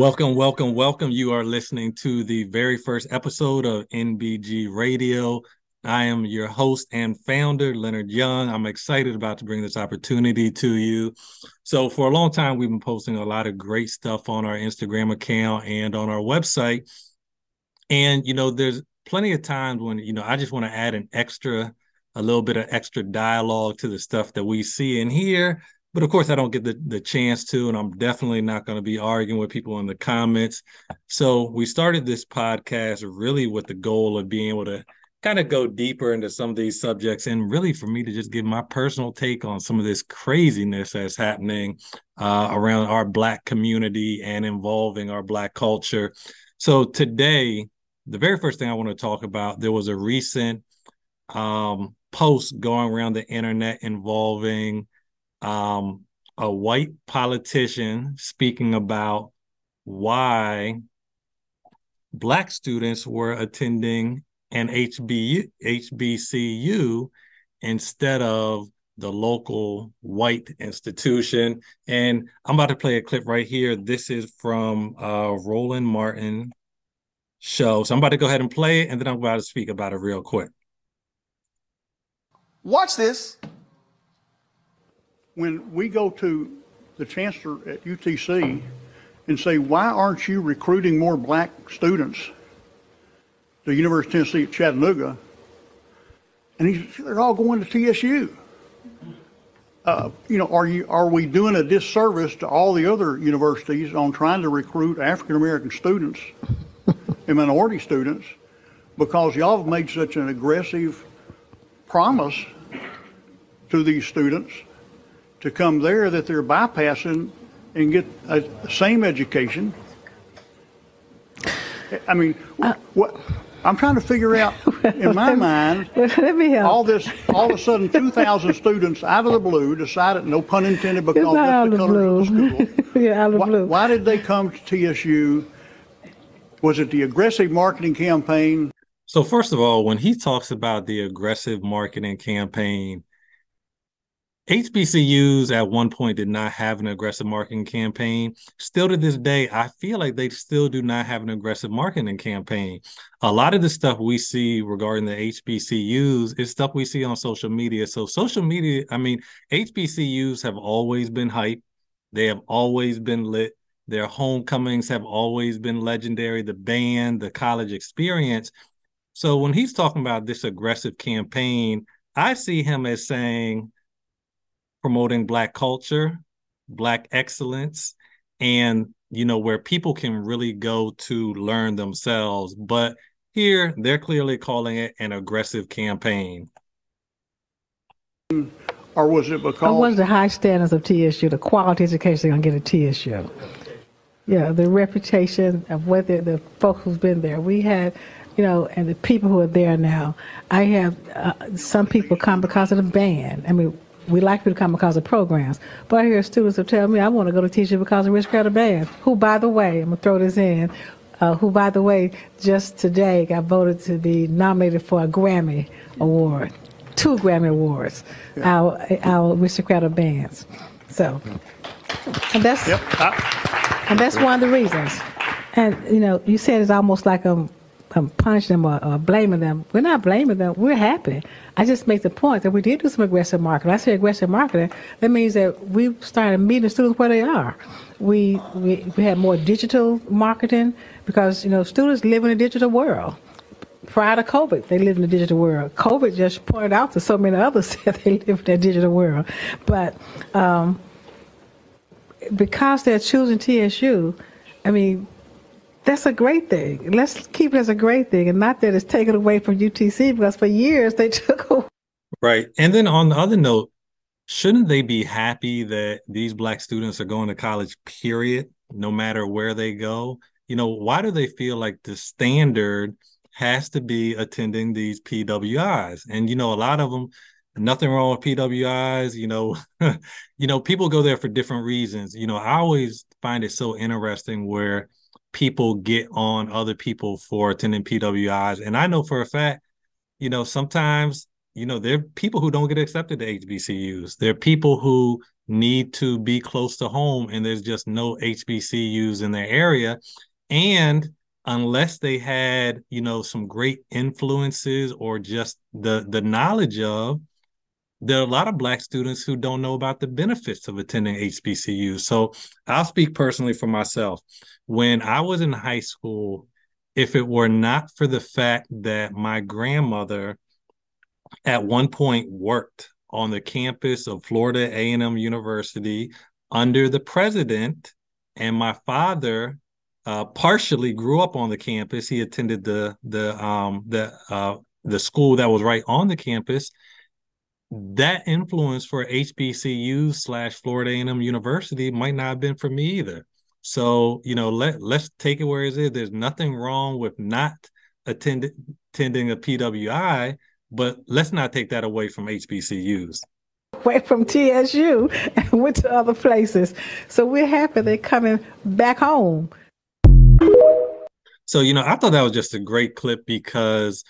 Welcome, welcome, welcome. You are listening to the very first episode of NBG Radio. I am your host and founder, Leonard Young. I'm excited about to bring this opportunity to you. So, for a long time, we've been posting a lot of great stuff on our Instagram account and on our website. And, you know, there's plenty of times when, you know, I just want to add an extra, a little bit of extra dialogue to the stuff that we see and hear but of course I don't get the, the chance to, and I'm definitely not going to be arguing with people in the comments. So we started this podcast really with the goal of being able to kind of go deeper into some of these subjects and really for me to just give my personal take on some of this craziness that's happening uh, around our black community and involving our black culture. So today, the very first thing I want to talk about, there was a recent um, post going around the internet involving um, a white politician speaking about why black students were attending an HBU, HBCU instead of the local white institution. And I'm about to play a clip right here. This is from uh, Roland Martin show. So I'm about to go ahead and play it, and then I'm about to speak about it real quick. Watch this when we go to the chancellor at UTC and say, why aren't you recruiting more black students to University of Tennessee at Chattanooga? And he he's, they're all going to TSU. Uh, you know, are you are we doing a disservice to all the other universities on trying to recruit African American students and minority students because y'all have made such an aggressive promise to these students to come there that they're bypassing and get a same education. I mean, uh, what I'm trying to figure out in my mind, let me help. all this, all of a sudden, 2,000 students out of the blue decided, no pun intended, because not that's the of the colors of the school. yeah, out of the Why, blue. why did they come to TSU? Was it the aggressive marketing campaign? So, first of all, when he talks about the aggressive marketing campaign, HBCUs at one point did not have an aggressive marketing campaign. Still to this day, I feel like they still do not have an aggressive marketing campaign. A lot of the stuff we see regarding the HBCUs is stuff we see on social media. So, social media, I mean, HBCUs have always been hype, they have always been lit. Their homecomings have always been legendary, the band, the college experience. So, when he's talking about this aggressive campaign, I see him as saying, promoting black culture black excellence and you know where people can really go to learn themselves but here they're clearly calling it an aggressive campaign Or was it because? Or was the high standards of TSU, the quality education they're going to get at TSU? Yeah, the reputation of whether the folks who's been there. We had, you know, and the people who are there now. I have uh, some people come because of the band. I mean, we like people to come because of programs. But I hear students who tell me, I want to go to TSU because of Aristocrat Band, who, by the way, I'm going to throw this in, uh, who, by the way, just today got voted to be nominated for a Grammy Award, two Grammy Awards, yeah. our, our aristocratic bands. So, and that's, Yep. I- and that's one of the reasons. And, you know, you said it's almost like I'm, I'm punishing them or, or blaming them. We're not blaming them. We're happy. I just make the point that we did do some aggressive marketing. I say aggressive marketing, that means that we started meeting students where they are. We, we, we had more digital marketing because, you know, students live in a digital world. Prior to COVID, they lived in a digital world. COVID just pointed out to so many others that they live in a digital world. But um, because they're choosing TSU, I mean, that's a great thing. Let's keep it as a great thing, and not that it's taken away from UTC because for years they took away. Right, and then on the other note, shouldn't they be happy that these black students are going to college? Period, no matter where they go. You know, why do they feel like the standard has to be attending these PWIs? And you know, a lot of them nothing wrong with PWIs. You know, you know, people go there for different reasons. You know, I always find it so interesting where people get on other people for attending PWIs. And I know for a fact, you know, sometimes, you know, there are people who don't get accepted to HBCUs. There are people who need to be close to home and there's just no HBCUs in their area. And unless they had, you know, some great influences or just the the knowledge of, there are a lot of black students who don't know about the benefits of attending HBCUs. So I'll speak personally for myself. When I was in high school, if it were not for the fact that my grandmother at one point worked on the campus of Florida A&M University under the president and my father uh, partially grew up on the campus. He attended the the um the uh the school that was right on the campus. That influence for HBCU slash Florida A&M University might not have been for me either. So you know, let let's take it where it is. There's nothing wrong with not attending attending a PWI, but let's not take that away from HBCUs. Away from TSU and went to other places. So we're happy they're coming back home. So, you know, I thought that was just a great clip because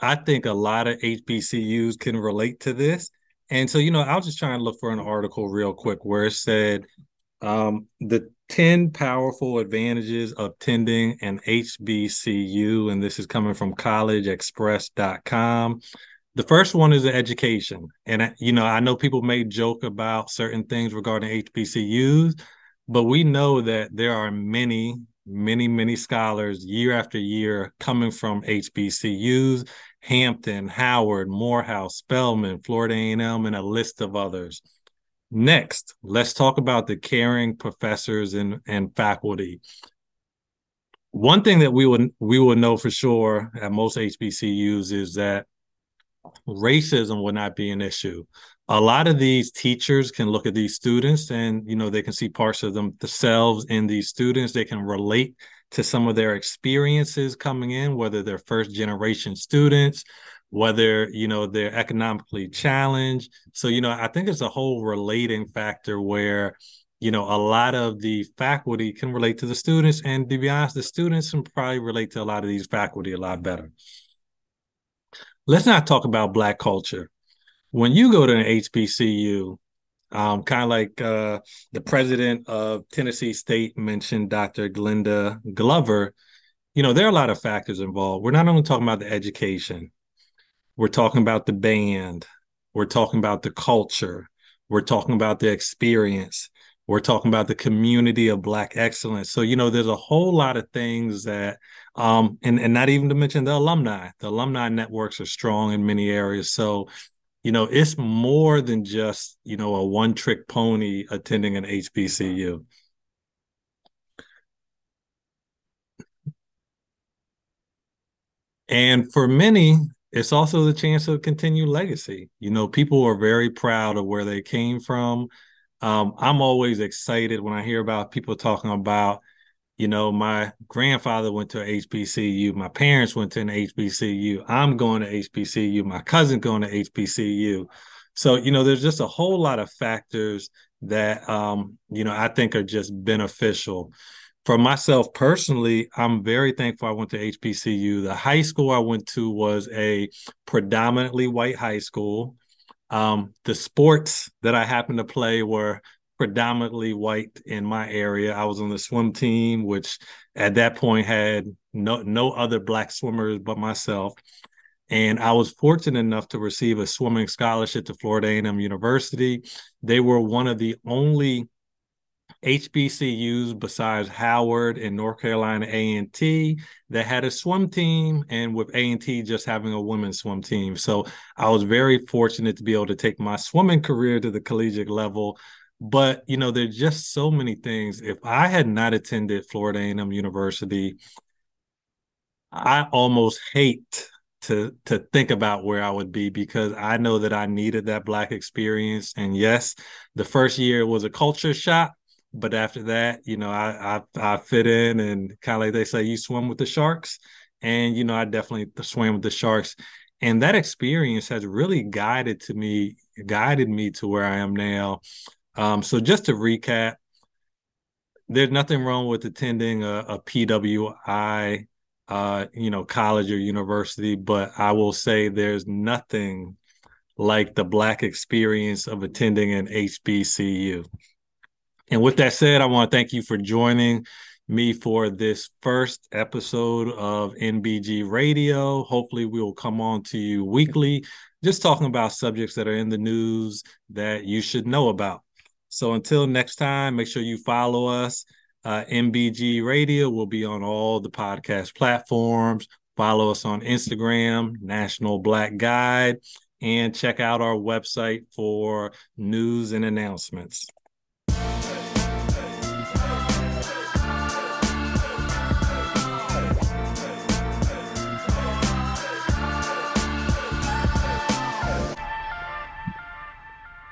I think a lot of HBCUs can relate to this. And so, you know, I was just trying to look for an article real quick where it said um, the 10 powerful advantages of attending an HBCU. And this is coming from collegeexpress.com. The first one is the education. And, you know, I know people may joke about certain things regarding HBCUs, but we know that there are many many, many scholars year after year coming from HBCUs, Hampton, Howard, Morehouse, Spelman, Florida A&M, and a list of others. Next, let's talk about the caring professors and, and faculty. One thing that we would we would know for sure at most HBCUs is that racism would not be an issue a lot of these teachers can look at these students and you know they can see parts of them themselves in these students. They can relate to some of their experiences coming in whether they're first generation students whether you know they're economically challenged. So you know i think it's a whole relating factor where you know a lot of the faculty can relate to the students. And to be honest the students can probably relate to a lot of these faculty a lot better. Let's not talk about black culture when you go to an HBCU, um, kind of like uh, the president of Tennessee State mentioned, Dr. Glenda Glover, you know, there are a lot of factors involved. We're not only talking about the education, we're talking about the band, we're talking about the culture, we're talking about the experience, we're talking about the community of Black excellence. So, you know, there's a whole lot of things that, um, and, and not even to mention the alumni, the alumni networks are strong in many areas. So, you know, it's more than just, you know, a one trick pony attending an HBCU. And for many, it's also the chance to continue legacy. You know, people are very proud of where they came from. Um, I'm always excited when I hear about people talking about you know, my grandfather went to HBCU, my parents went to an HBCU, I'm going to HBCU, my cousin going to HBCU. So, you know, there's just a whole lot of factors that um, you know, I think are just beneficial. For myself personally, I'm very thankful I went to HBCU. The high school I went to was a predominantly white high school. Um, the sports that I happened to play were predominantly white in my area. I was on the swim team, which at that point had no no other black swimmers but myself. And I was fortunate enough to receive a swimming scholarship to Florida A&M University. They were one of the only HBCUs besides Howard and North Carolina A&T that had a swim team and with A&T just having a women's swim team. So I was very fortunate to be able to take my swimming career to the collegiate level but you know there's just so many things. If i had not attended florida a&m university i almost hate to to think about where i would be because i know that i needed that black experience. And yes the first year was a culture shock but after that you know i i, I fit in and kind of like they say you swim with the sharks. And you know i definitely swam with the sharks. And that experience has really guided to me guided me to where i am now um, so just to recap, there's nothing wrong with attending a, a PWI, uh, you know, college or university, but I will say there's nothing like the Black experience of attending an HBCU. And with that said, I want to thank you for joining me for this first episode of NBG Radio. Hopefully, we will come on to you weekly, just talking about subjects that are in the news that you should know about. So until next time, make sure you follow us. Uh, NBG Radio will be on all the podcast platforms. Follow us on Instagram, National Black Guide, and check out our website for news and announcements.